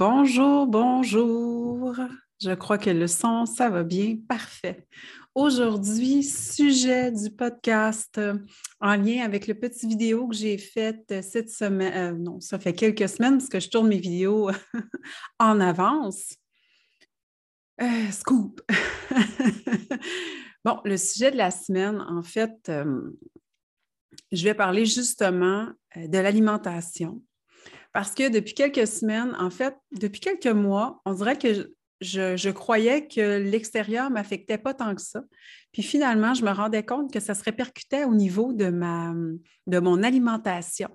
Bonjour, bonjour. Je crois que le son, ça va bien. Parfait. Aujourd'hui, sujet du podcast euh, en lien avec le petit vidéo que j'ai fait euh, cette semaine. Euh, non, ça fait quelques semaines parce que je tourne mes vidéos en avance. scoop. bon, le sujet de la semaine, en fait, je vais parler justement de l'alimentation parce que depuis quelques semaines, en fait, depuis quelques mois, on dirait que je, croyais que l'extérieur ne m'affectait pas tant que ça. Puis finalement, je me rendais compte que ça se répercutait au niveau de, ma, de mon alimentation.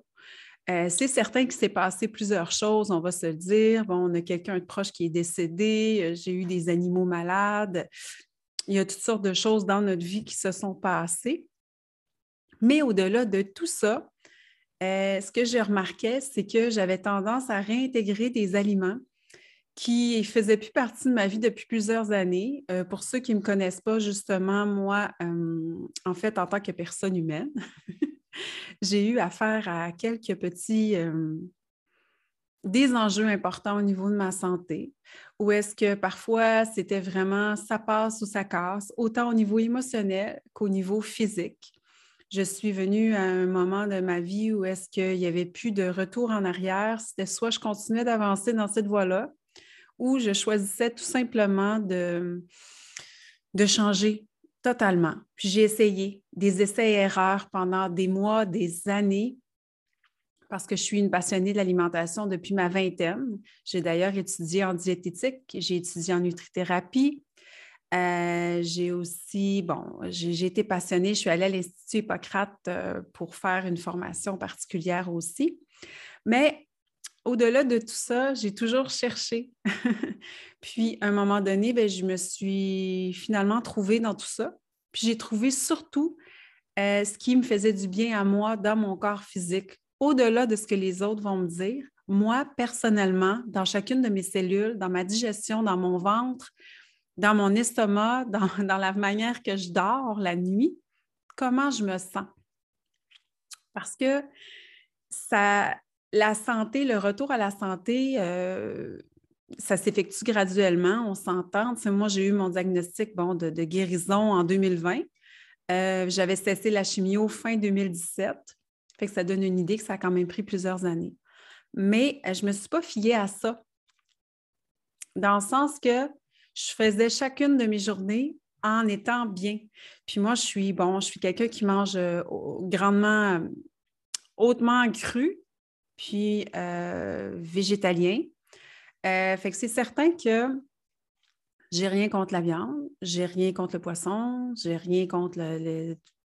Euh, c'est certain qu'il s'est passé plusieurs choses, on va se le dire. Bon, on a quelqu'un de proche qui est décédé, euh, j'ai eu des animaux malades. Il y a toutes sortes de choses dans notre vie qui se sont passées. Mais au-delà de tout ça, euh, ce que j'ai remarqué, c'est que j'avais tendance à réintégrer des aliments qui faisaient plus partie de ma vie depuis plusieurs années. Euh, pour ceux qui ne me connaissent pas, justement, moi, euh, en fait, en tant que personne humaine, j'ai eu affaire à quelques petits des enjeux importants au niveau de ma santé, où est-ce que parfois c'était vraiment ça passe ou ça casse, autant au niveau émotionnel qu'au niveau physique je suis venue à un moment de ma vie où est-ce qu'il n'y avait plus de retour en arrière. C'était soit je continuais d'avancer dans cette voie-là ou je choisissais tout simplement de, changer totalement. Puis j'ai essayé des essais-erreurs pendant des mois, des années, parce que je suis une passionnée de l'alimentation depuis ma vingtaine. J'ai d'ailleurs étudié en diététique, j'ai étudié en nutrithérapie, euh, j'ai aussi, bon, j'ai été passionnée, je suis allée à l'Institut Hippocrate euh, pour faire une formation particulière aussi. Mais au-delà de tout ça, j'ai toujours cherché. Puis, à un moment donné, ben, je me suis finalement trouvée dans tout ça. Puis, j'ai trouvé surtout euh, ce qui me faisait du bien à moi dans mon corps physique, au-delà de ce que les autres vont me dire. Moi, personnellement, dans chacune de mes cellules, dans ma digestion, dans mon ventre, dans mon estomac, dans, la manière que je dors la nuit, comment je me sens? Parce que ça, la santé, le retour à la santé, euh, ça s'effectue graduellement, on s'entend. moi, j'ai eu mon diagnostic bon, de, guérison en 2020. Euh, j'avais cessé la chimio fin 2017. Fait que ça donne une idée que ça a quand même pris plusieurs années. Mais euh, je ne me suis pas fiée à ça. Dans le sens que je faisais chacune de mes journées en étant bien. Puis moi, je suis, bon, je suis quelqu'un qui mange euh, grandement, euh, hautement cru, puis euh, végétalien. fait que c'est certain que j'ai rien contre la viande, j'ai rien contre le poisson, j'ai rien contre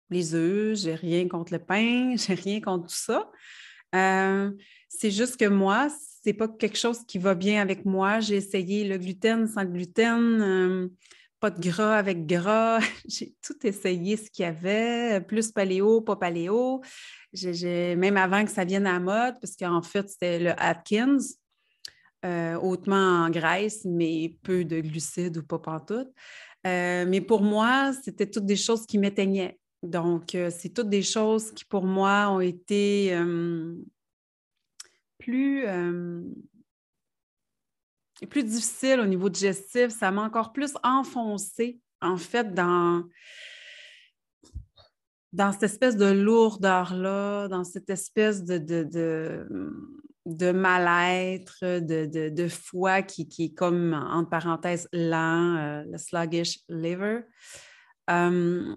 les œufs, j'ai rien contre le pain, j'ai rien contre tout ça. c'est juste que moi, c'est pas quelque chose qui va bien avec moi. J'ai essayé le gluten sans gluten, euh, pas de gras avec gras. j'ai tout essayé ce qu'il y avait, plus paléo, pas paléo. même avant que ça vienne à mode, parce qu'en fait, c'était le Atkins, euh, hautement en graisse, mais peu de glucides ou pas pantoute. Euh, mais pour moi, c'était toutes des choses qui m'éteignaient. Donc, c'est toutes des choses qui, pour moi, ont été plus, euh, plus difficile au niveau digestif. Ça m'a encore plus enfoncé, en fait, dans, dans cette espèce de lourdeur-là, dans cette espèce de, de, de, mal-être, de, de, foie qui, qui, est comme, entre parenthèses, lent, euh, le sluggish liver. Euh,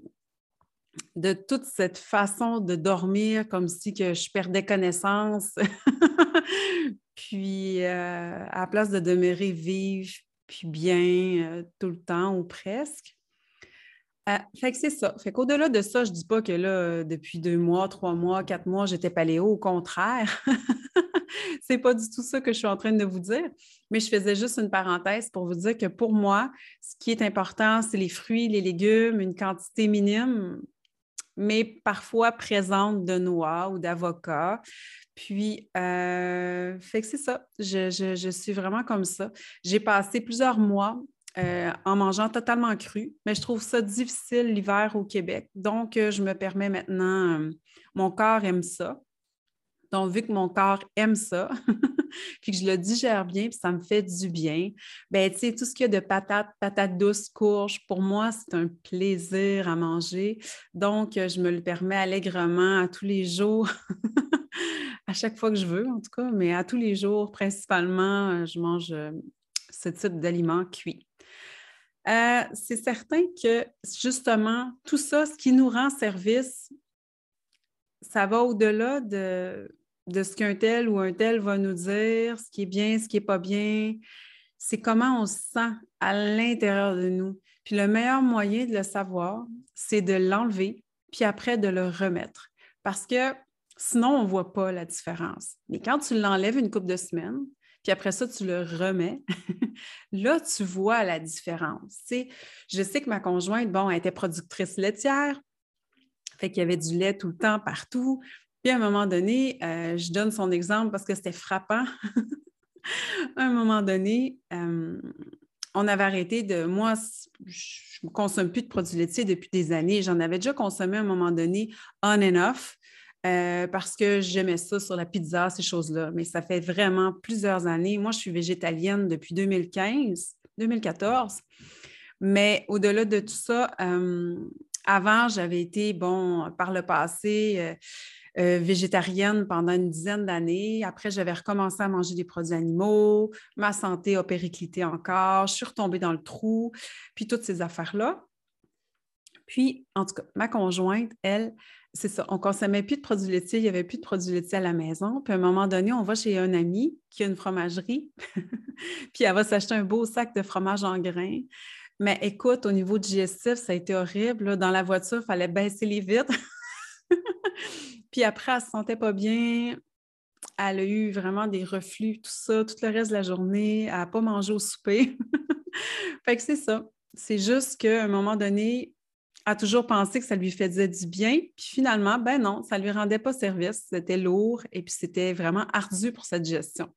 de toute cette façon de dormir comme si que je perdais connaissance. puis euh, à la place de demeurer vive puis bien euh, tout le temps ou presque. Euh, fait que c'est ça. Fait qu'au-delà de ça, je dis pas que là, depuis deux mois, trois mois, quatre mois, j'étais paléo. Au contraire, c'est pas du tout ça que je suis en train de vous dire. Mais je faisais juste une parenthèse pour vous dire que pour moi, ce qui est important, c'est les fruits, les légumes, une quantité minime mais parfois présente de noix ou d'avocat. Puis, euh, fait que c'est ça, je, suis vraiment comme ça. J'ai passé plusieurs mois euh, en mangeant totalement cru, mais je trouve ça difficile l'hiver au Québec. Donc, euh, je me permets maintenant, mon corps aime ça. Donc, vu que mon corps aime ça, puis que je le digère bien, puis ça me fait du bien, ben tu sais, tout ce qu'il y a de patates, patates douces, courges, pour moi, c'est un plaisir à manger. Donc, je me le permets allègrement à tous les jours, à chaque fois que je veux, en tout cas, mais à tous les jours, principalement, je mange euh, ce type d'aliments cuits. Euh, c'est certain que justement, tout ça, ce qui nous rend service, ça va au-delà de, de ce qu'un tel ou un tel va nous dire, ce qui est bien, ce qui n'est pas bien. C'est comment on se sent à l'intérieur de nous. Puis le meilleur moyen de le savoir, c'est de l'enlever, puis après de le remettre. Parce que sinon, on ne voit pas la différence. Mais quand tu l'enlèves une couple de semaines, puis après ça, tu le remets, là, tu vois la différence. je sais que ma conjointe, bon, elle était productrice laitière, fait qu'il y avait du lait tout le temps, partout. Puis à un moment donné, euh, je donne son exemple parce que c'était frappant. à un moment donné, euh, on avait arrêté de. Moi, je ne consomme plus de produits laitiers depuis des années. J'en avais déjà consommé à un moment donné on and off. Euh, parce que j'aimais ça sur la pizza, ces choses-là. Mais ça fait vraiment plusieurs années. Moi, je suis végétalienne depuis 2015, 2014. Mais au-delà de tout ça, avant, j'avais été, bon, par le passé, euh, végétarienne pendant une dizaine d'années. Après, j'avais recommencé à manger des produits animaux. Ma santé a périclité encore. Je suis retombée dans le trou. Puis toutes ces affaires-là. Puis, en tout cas, ma conjointe, elle, c'est ça, on consommait plus de produits laitiers, il n'y avait plus de produits laitiers à la maison. Puis à un moment donné, on va chez un ami qui a une fromagerie, puis elle va s'acheter un beau sac de fromage en grains. Mais écoute, au niveau digestif, ça a été horrible. Dans la voiture, il fallait baisser les vitres. Puis après, elle ne se sentait pas bien. Elle a eu vraiment des reflux, tout ça, tout le reste de la journée. Elle n'a pas mangé au souper. fait que c'est ça. C'est juste qu'à un moment donné, a toujours pensé que ça lui faisait du bien. Puis finalement, ben non, ça ne lui rendait pas service. C'était lourd et puis c'était vraiment ardu pour sa digestion.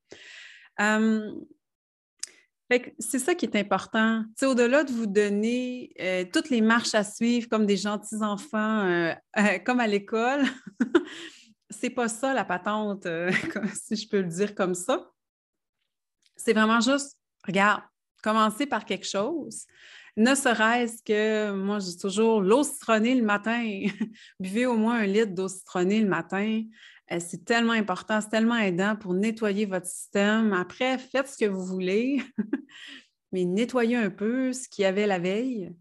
Hum, c'est ça qui est important. Au-delà de vous donner euh, toutes les marches à suivre comme des gentils enfants, euh, euh, comme à l'école, c'est pas ça la patente, si je peux le dire comme ça. C'est vraiment juste, regarde, commencer par quelque chose. Ne serait-ce que, moi, je dis toujours, l'eau citronnée le matin. Buvez au moins un litre d'eau citronnée le matin. Euh, c'est tellement important, c'est tellement aidant pour nettoyer votre système. Après, faites ce que vous voulez, mais nettoyez un peu ce qu'il y avait la veille.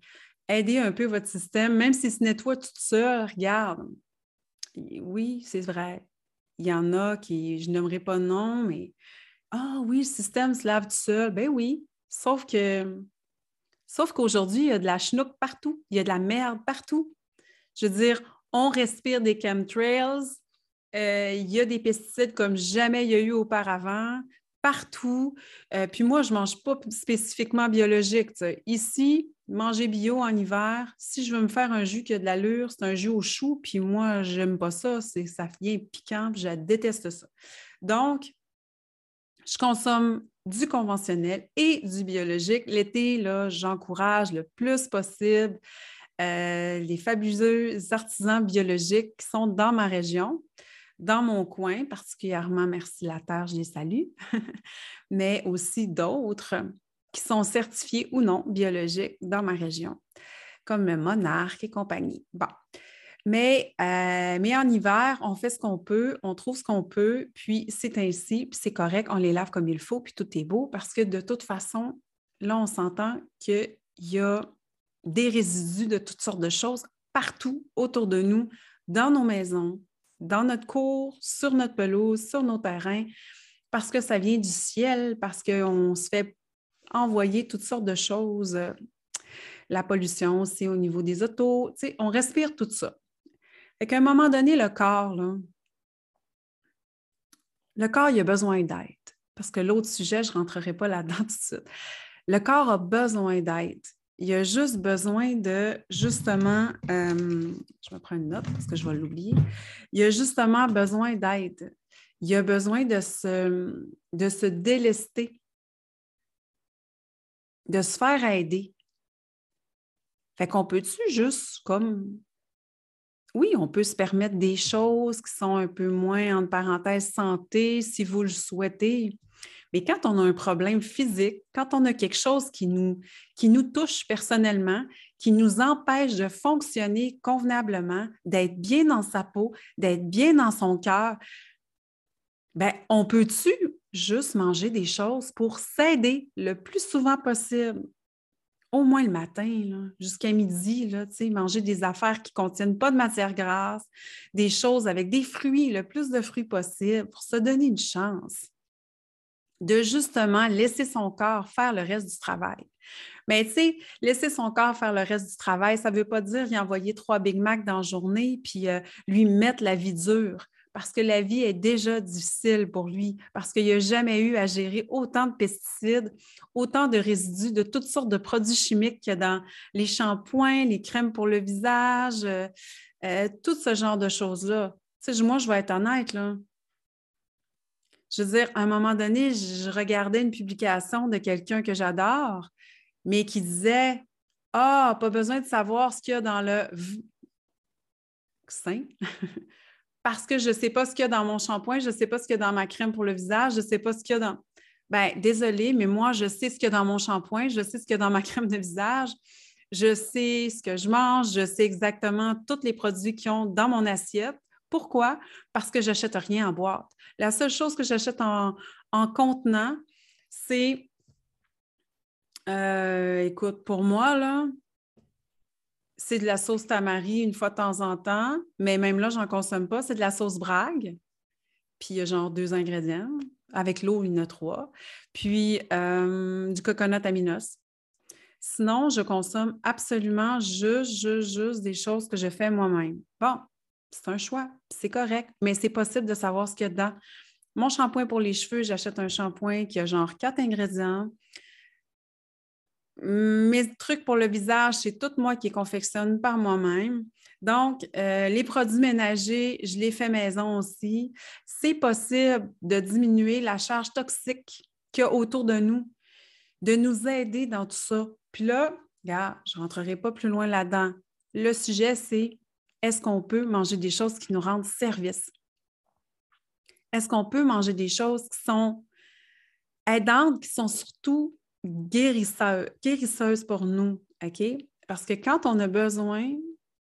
Aidez un peu votre système, même s'il se nettoie tout seul, regarde. Oui, c'est vrai. Il y en a qui, je n'aimerais pas de nom, mais ah oui, le système se lave tout seul. Ben oui, sauf que sauf qu'aujourd'hui, il y a de la chenoute partout, il y a de la merde partout. Je veux dire, on respire des chemtrails, euh, il y a des pesticides comme jamais il y a eu auparavant, partout. Euh, puis moi, je ne mange pas spécifiquement biologique. Ici, manger bio en hiver, si je veux me faire un jus qui a de l'allure, c'est un jus au chou, puis moi, je n'aime pas ça, ça vient piquant, puis je déteste ça. Donc, je consomme du conventionnel et du biologique. L'été, là, j'encourage le plus possible euh, les fabuleux artisans biologiques qui sont dans ma région dans mon coin, particulièrement Merci la Terre, je les salue, mais aussi d'autres qui sont certifiés ou non biologiques dans ma région, comme Monarque et compagnie. Bon. Mais, euh, mais en hiver, on fait ce qu'on peut, on trouve ce qu'on peut, puis c'est ainsi, puis c'est correct, on les lave comme il faut, puis tout est beau, parce que de toute façon, là, on s'entend qu'il y a des résidus de toutes sortes de choses partout autour de nous, dans nos maisons, dans notre cours, sur notre pelouse, sur nos terrains, parce que ça vient du ciel, parce qu'on se fait envoyer toutes sortes de choses. La pollution aussi au niveau des autos, on respire tout ça. Fait qu'à un moment donné, le corps, le corps, il a besoin d'aide. Parce que l'autre sujet, je ne rentrerai pas là-dedans tout de suite. Le corps a besoin d'aide il a juste besoin de, justement, euh, je me prends une note parce que je vais l'oublier, il a justement besoin d'aide. Il a besoin de se, de se délester, de se faire aider. Fait qu'on peut-tu juste comme oui, on peut se permettre des choses qui sont un peu moins, entre parenthèses, santé, si vous le souhaitez. Mais quand on a un problème physique, quand on a quelque chose qui nous, touche personnellement, qui nous empêche de fonctionner convenablement, d'être bien dans sa peau, d'être bien dans son cœur, ben, on peut-tu juste manger des choses pour s'aider le plus souvent possible? Au moins le matin, jusqu'à midi, là, manger des affaires qui ne contiennent pas de matière grasse, des choses avec des fruits, le plus de fruits possible pour se donner une chance de justement laisser son corps faire le reste du travail. Mais tu sais, laisser son corps faire le reste du travail, ça ne veut pas dire y envoyer trois Big Mac dans la journée puis euh, lui mettre la vie dure parce que la vie est déjà difficile pour lui, parce qu'il n'a jamais eu à gérer autant de pesticides, autant de résidus, de toutes sortes de produits chimiques qu'il y a dans les shampoings, les crèmes pour le visage, euh, euh, tout ce genre de choses-là. Moi, je vais être honnête, là. Je veux dire, à un moment donné, je regardais une publication de quelqu'un que j'adore, mais qui disait Ah, pas besoin de savoir ce qu'il y a dans le sein. Parce que je ne sais pas ce qu'il y a dans mon shampoing, je ne sais pas ce qu'il y a dans ma crème pour le visage, je ne sais pas ce qu'il y a dans. Bien, désolé, mais moi, je sais ce qu'il y a dans mon shampoing, je sais ce qu'il y a dans ma crème de visage, je sais ce que je mange, je sais exactement tous les produits qu'ils ont dans mon assiette. Pourquoi? Parce que je n'achète rien en boîte. La seule chose que j'achète en, contenant, c'est, euh, écoute, pour moi, là, c'est de la sauce tamari une fois de temps en temps, mais même là, je n'en consomme pas. C'est de la sauce brague. Puis il y a genre deux ingrédients. Avec l'eau, il y en a trois. Puis euh, du coconut aminos. Sinon, je consomme absolument juste, juste, juste des choses que je fais moi-même. Bon, c'est un choix, c'est correct, mais c'est possible de savoir ce qu'il y a dedans. Mon shampoing pour les cheveux, j'achète un shampoing qui a genre quatre ingrédients. Mes trucs pour le visage, c'est tout moi qui les confectionne par moi-même. Donc, euh, les produits ménagers, je les fais maison aussi. C'est possible de diminuer la charge toxique qu'il y a autour de nous, de nous aider dans tout ça. Puis là, regarde, je ne rentrerai pas plus loin là-dedans. Le sujet, c'est est-ce qu'on peut manger des choses qui nous rendent service? Est-ce qu'on peut manger des choses qui sont aidantes, qui sont surtout guérisseuse, pour nous, OK? Parce que quand on a besoin,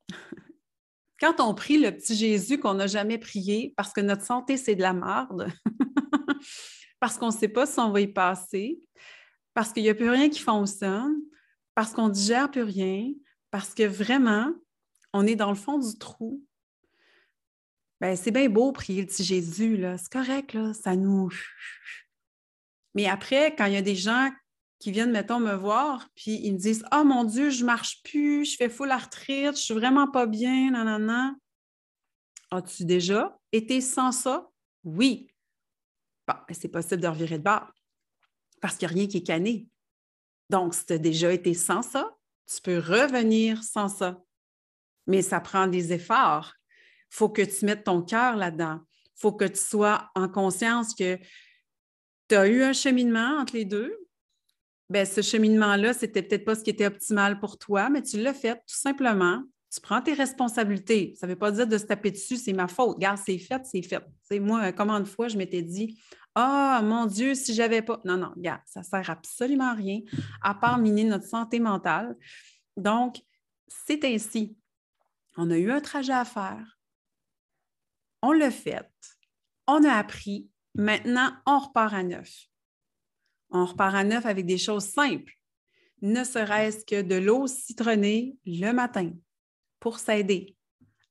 quand on prie le petit Jésus qu'on n'a jamais prié, parce que notre santé, c'est de la merde, parce qu'on ne sait pas si on va y passer, parce qu'il n'y a plus rien qui fonctionne, parce qu'on ne digère plus rien, parce que vraiment, on est dans le fond du trou. Ben, c'est bien beau prier le petit Jésus, là. C'est correct, là. Ça nous. Mais après, quand il y a des gens qui viennent, mettons, me voir, puis ils me disent Ah oh, mon Dieu, je marche plus, je fais full arthrite, je suis vraiment pas bien, nanana. As-tu déjà été sans ça? Oui. Bon, c'est possible de revirer de bord parce qu'il n'y a rien qui est cané. Donc, si tu as déjà été sans ça, tu peux revenir sans ça. Mais ça prend des efforts. Il faut que tu mettes ton cœur là-dedans. Il faut que tu sois en conscience que tu as eu un cheminement entre les deux, ben, ce cheminement-là, c'était peut-être pas ce qui était optimal pour toi, mais tu l'as fait tout simplement. Tu prends tes responsabilités. Ça ne veut pas dire de se taper dessus, c'est ma faute. Regarde, c'est fait, c'est fait. moi, comment de fois je m'étais dit Ah, mon Dieu, si j'avais pas. Non, non, regarde, ça ne sert absolument à rien, à part miner notre santé mentale. Donc, c'est ainsi. On a eu un trajet à faire. On l'a fait. On a appris. Maintenant, on repart à neuf on repart à neuf avec des choses simples, ne serait-ce que de l'eau citronnée le matin pour s'aider.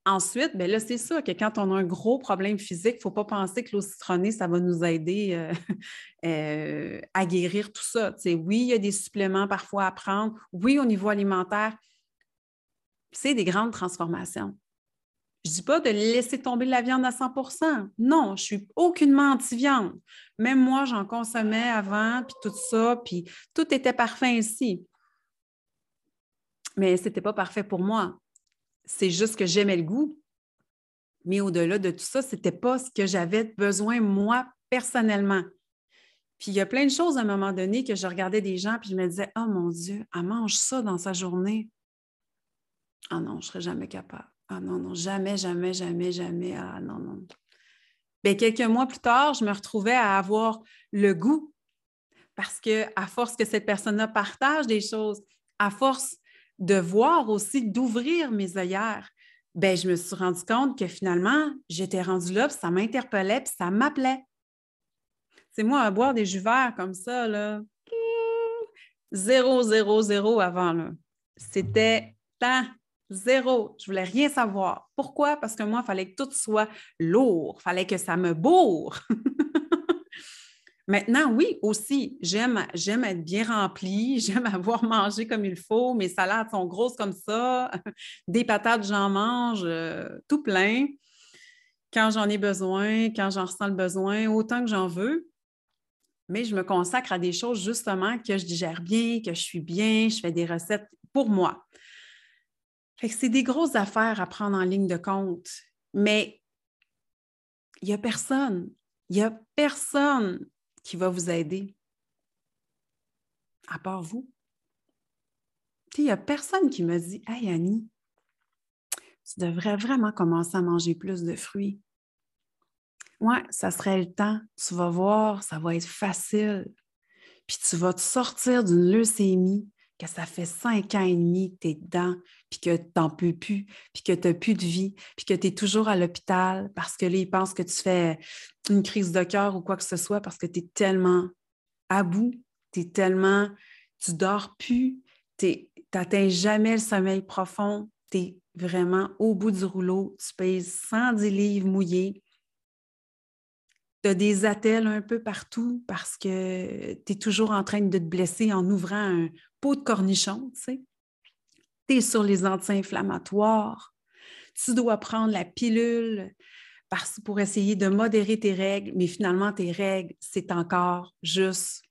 Ensuite, bien là, c'est ça que quand on a un gros problème physique, il ne faut pas penser que l'eau citronnée, ça va nous aider euh, euh, à guérir tout ça. oui, il y a des suppléments parfois à prendre. Oui, au niveau alimentaire, c'est des grandes transformations. Je ne dis pas de laisser tomber la viande à 100% Non, je suis aucunement anti-viande. Même moi, j'en consommais avant, puis tout ça, puis tout était parfait ainsi. Mais ce n'était pas parfait pour moi. C'est juste que j'aimais le goût. Mais au-delà de tout ça, ce n'était pas ce que j'avais besoin, moi, personnellement. Puis il y a plein de choses à un moment donné que je regardais des gens, puis je me disais, oh mon Dieu, elle mange ça dans sa journée. Ah non, je ne serais jamais capable Ah non, non, jamais, jamais, jamais, jamais. Ah non, non. Bien, quelques mois plus tard, je me retrouvais à avoir le goût parce que à force que cette personne-là partage des choses, à force de voir aussi, d'ouvrir mes œillères, ben, je me suis rendu compte que finalement, j'étais rendue là, puis ça m'interpellait, puis ça m'appelait. C'est moi à boire des jus verts comme ça, là. Zéro, zéro, zéro avant, là. C'était tant zéro. Je voulais rien savoir. Pourquoi? Parce que moi, il fallait que tout soit lourd. Il fallait que ça me bourre. Maintenant, oui, aussi, j'aime, j'aime être bien remplie, j'aime avoir mangé comme il faut, mes salades sont grosses comme ça, des patates, j'en mange euh, tout plein quand j'en ai besoin, quand j'en ressens le besoin, autant que j'en veux. Mais je me consacre à des choses justement que je digère bien, que je suis bien, je fais des recettes pour moi. C'est des grosses affaires à prendre en ligne de compte, mais il n'y a personne, il n'y a personne qui va vous aider, à part vous. Il n'y a personne qui me dit Hey Annie, tu devrais vraiment commencer à manger plus de fruits. Ouais, ça serait le temps. Tu vas voir, ça va être facile. Puis tu vas te sortir d'une leucémie que ça fait cinq ans et demi que tu es dedans, puis que tu n'en peux plus, puis que tu n'as plus de vie, puis que tu es toujours à l'hôpital parce que là, ils pensent que tu fais une crise de cœur ou quoi que ce soit parce que tu es tellement à bout, tu es tellement, tu dors plus, tu n'atteins jamais le sommeil profond, tu es vraiment au bout du rouleau, tu pèses 110 livres mouillés, tu as des attelles un peu partout parce que tu es toujours en train de te blesser en ouvrant un pot de cornichon, tu sais. Tu es sur les anti-inflammatoires. Tu dois prendre la pilule parce, pour essayer de modérer tes règles, mais finalement, tes règles, c'est encore juste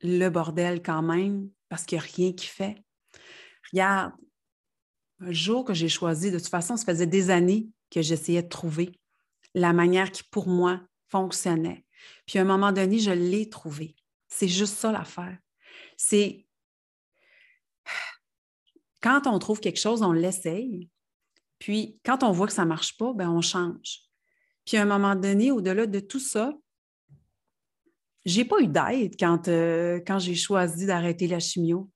le bordel quand même parce qu'il n'y a rien qui fait. Regarde, un jour que j'ai choisi, de toute façon, ça faisait des années que j'essayais de trouver la manière qui, pour moi, fonctionnait. Puis à un moment donné, je l'ai trouvé. C'est juste ça l'affaire. C'est quand on trouve quelque chose, on l'essaye. Puis quand on voit que ça ne marche pas, ben on change. Puis à un moment donné, au-delà de tout ça, j'ai pas eu d'aide quand, euh, quand j'ai choisi d'arrêter la chimio.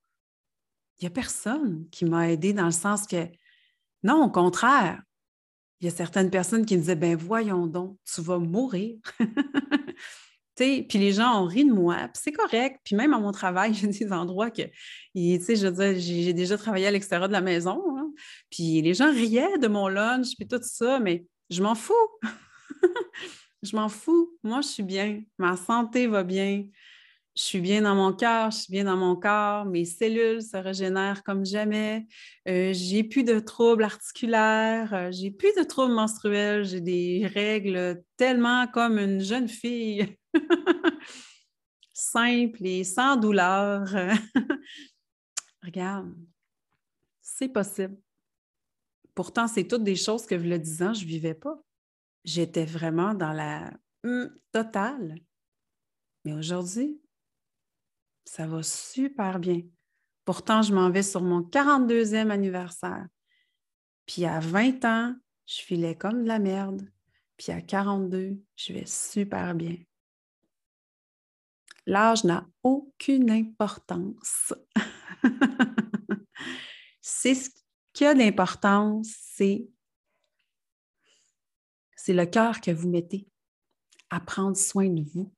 Il n'y a personne qui m'a aidé dans le sens que, non, au contraire, il y a certaines personnes qui me disaient, ben voyons donc, tu vas mourir. puis les gens ont ri de moi, puis c'est correct. Puis même à mon travail, j'ai des endroits que, je veux dire, j'ai déjà travaillé à l'extérieur de la maison, hein. puis les gens riaient de mon lunch, puis tout ça, mais je m'en fous. je m'en fous. Moi, je suis bien. Ma santé va bien je suis bien dans mon cœur, je suis bien dans mon corps, mes cellules se régénèrent comme jamais, euh, j'ai plus de troubles articulaires, euh, j'ai plus de troubles menstruels, j'ai des règles tellement comme une jeune fille, simple et sans douleur. Regarde, c'est possible. Pourtant, c'est toutes des choses que, le disant, je ne vivais pas. J'étais vraiment dans la hum, totale. Mais aujourd'hui, ça va super bien. Pourtant, je m'en vais sur mon 42e anniversaire. Puis à 20 ans, je filais comme de la merde. Puis à 42, je vais super bien. L'âge n'a aucune importance. c'est ce qui a d'importance, c'est, c'est le cœur que vous mettez à prendre soin de vous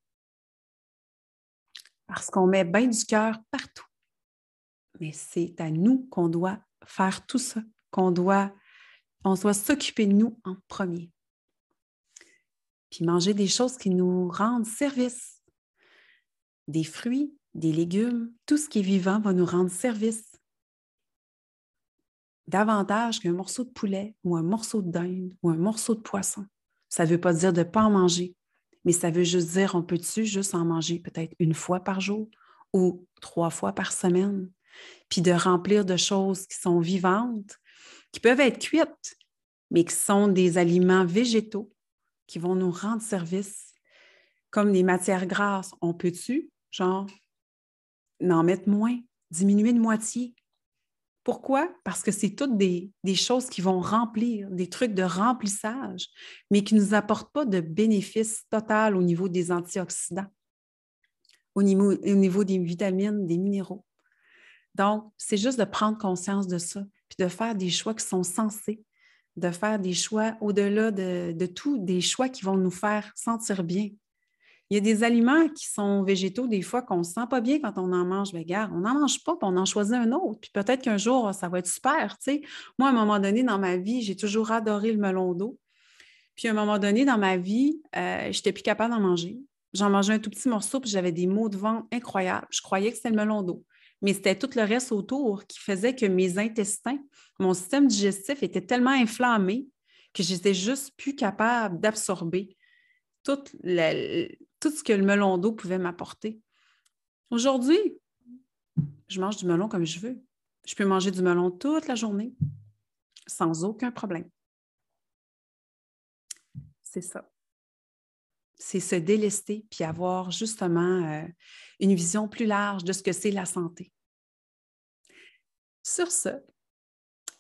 parce qu'on met bien du cœur partout. Mais c'est à nous qu'on doit faire tout ça, qu'on doit, on doit s'occuper de nous en premier. Puis manger des choses qui nous rendent service. Des fruits, des légumes, tout ce qui est vivant va nous rendre service. Davantage qu'un morceau de poulet ou un morceau de dinde ou un morceau de poisson. Ça ne veut pas dire de ne pas en manger, mais ça veut juste dire, on peut-tu juste en manger peut-être une fois par jour ou trois fois par semaine, puis de remplir de choses qui sont vivantes, qui peuvent être cuites, mais qui sont des aliments végétaux qui vont nous rendre service, comme les matières grasses. On peut-tu, genre, en mettre moins, diminuer de moitié Pourquoi? Parce que c'est toutes des, choses qui vont remplir, des trucs de remplissage, mais qui ne nous apportent pas de bénéfice total au niveau des antioxydants, au niveau, au niveau des vitamines, des minéraux. Donc, c'est juste de prendre conscience de ça, puis de faire des choix qui sont sensés, de faire des choix au-delà de, de tout, des choix qui vont nous faire sentir bien, il y a des aliments qui sont végétaux, des fois, qu'on ne se sent pas bien quand on en mange. Mais regarde, on n'en mange pas, puis on en choisit un autre. Puis peut-être qu'un jour, ça va être super. Moi, à un moment donné, dans ma vie, j'ai toujours adoré le melon d'eau. Puis à un moment donné, dans ma vie, euh, je n'étais plus capable d'en manger. J'en mangeais un tout petit morceau, puis j'avais des maux de ventre incroyables. Je croyais que c'était le melon d'eau. Mais c'était tout le reste autour qui faisait que mes intestins, mon système digestif était tellement inflammé que j'étais juste plus capable d'absorber toute la, tout ce que le melon d'eau pouvait m'apporter. Aujourd'hui, je mange du melon comme je veux. Je peux manger du melon toute la journée sans aucun problème. C'est ça. C'est se délester puis avoir justement euh, une vision plus large de ce que c'est la santé. Sur ce,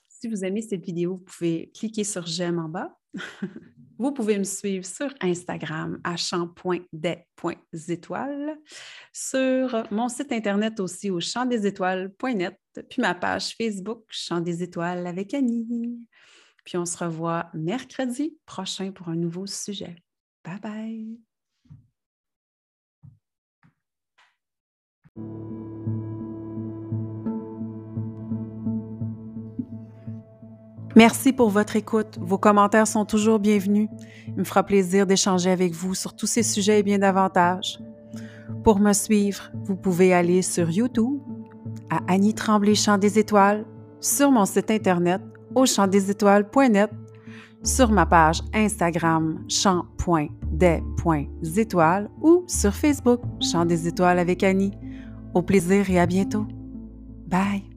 si vous aimez cette vidéo, vous pouvez cliquer sur j'aime en bas. Vous pouvez me suivre sur Instagram à champ.des.étoiles, sur mon site internet aussi au champdesétoiles.net, puis ma page Facebook Champ des étoiles avec Annie. Puis on se revoit mercredi prochain pour un nouveau sujet. Bye bye. Merci pour votre écoute. Vos commentaires sont toujours bienvenus. Il me fera plaisir d'échanger avec vous sur tous ces sujets et bien davantage. Pour me suivre, vous pouvez aller sur YouTube, à Annie Tremblay Chant des Étoiles, sur mon site internet au chantdesétoiles.net, sur ma page Instagram chant.des.étoiles ou sur Facebook Chant des Étoiles avec Annie. Au plaisir et à bientôt. Bye!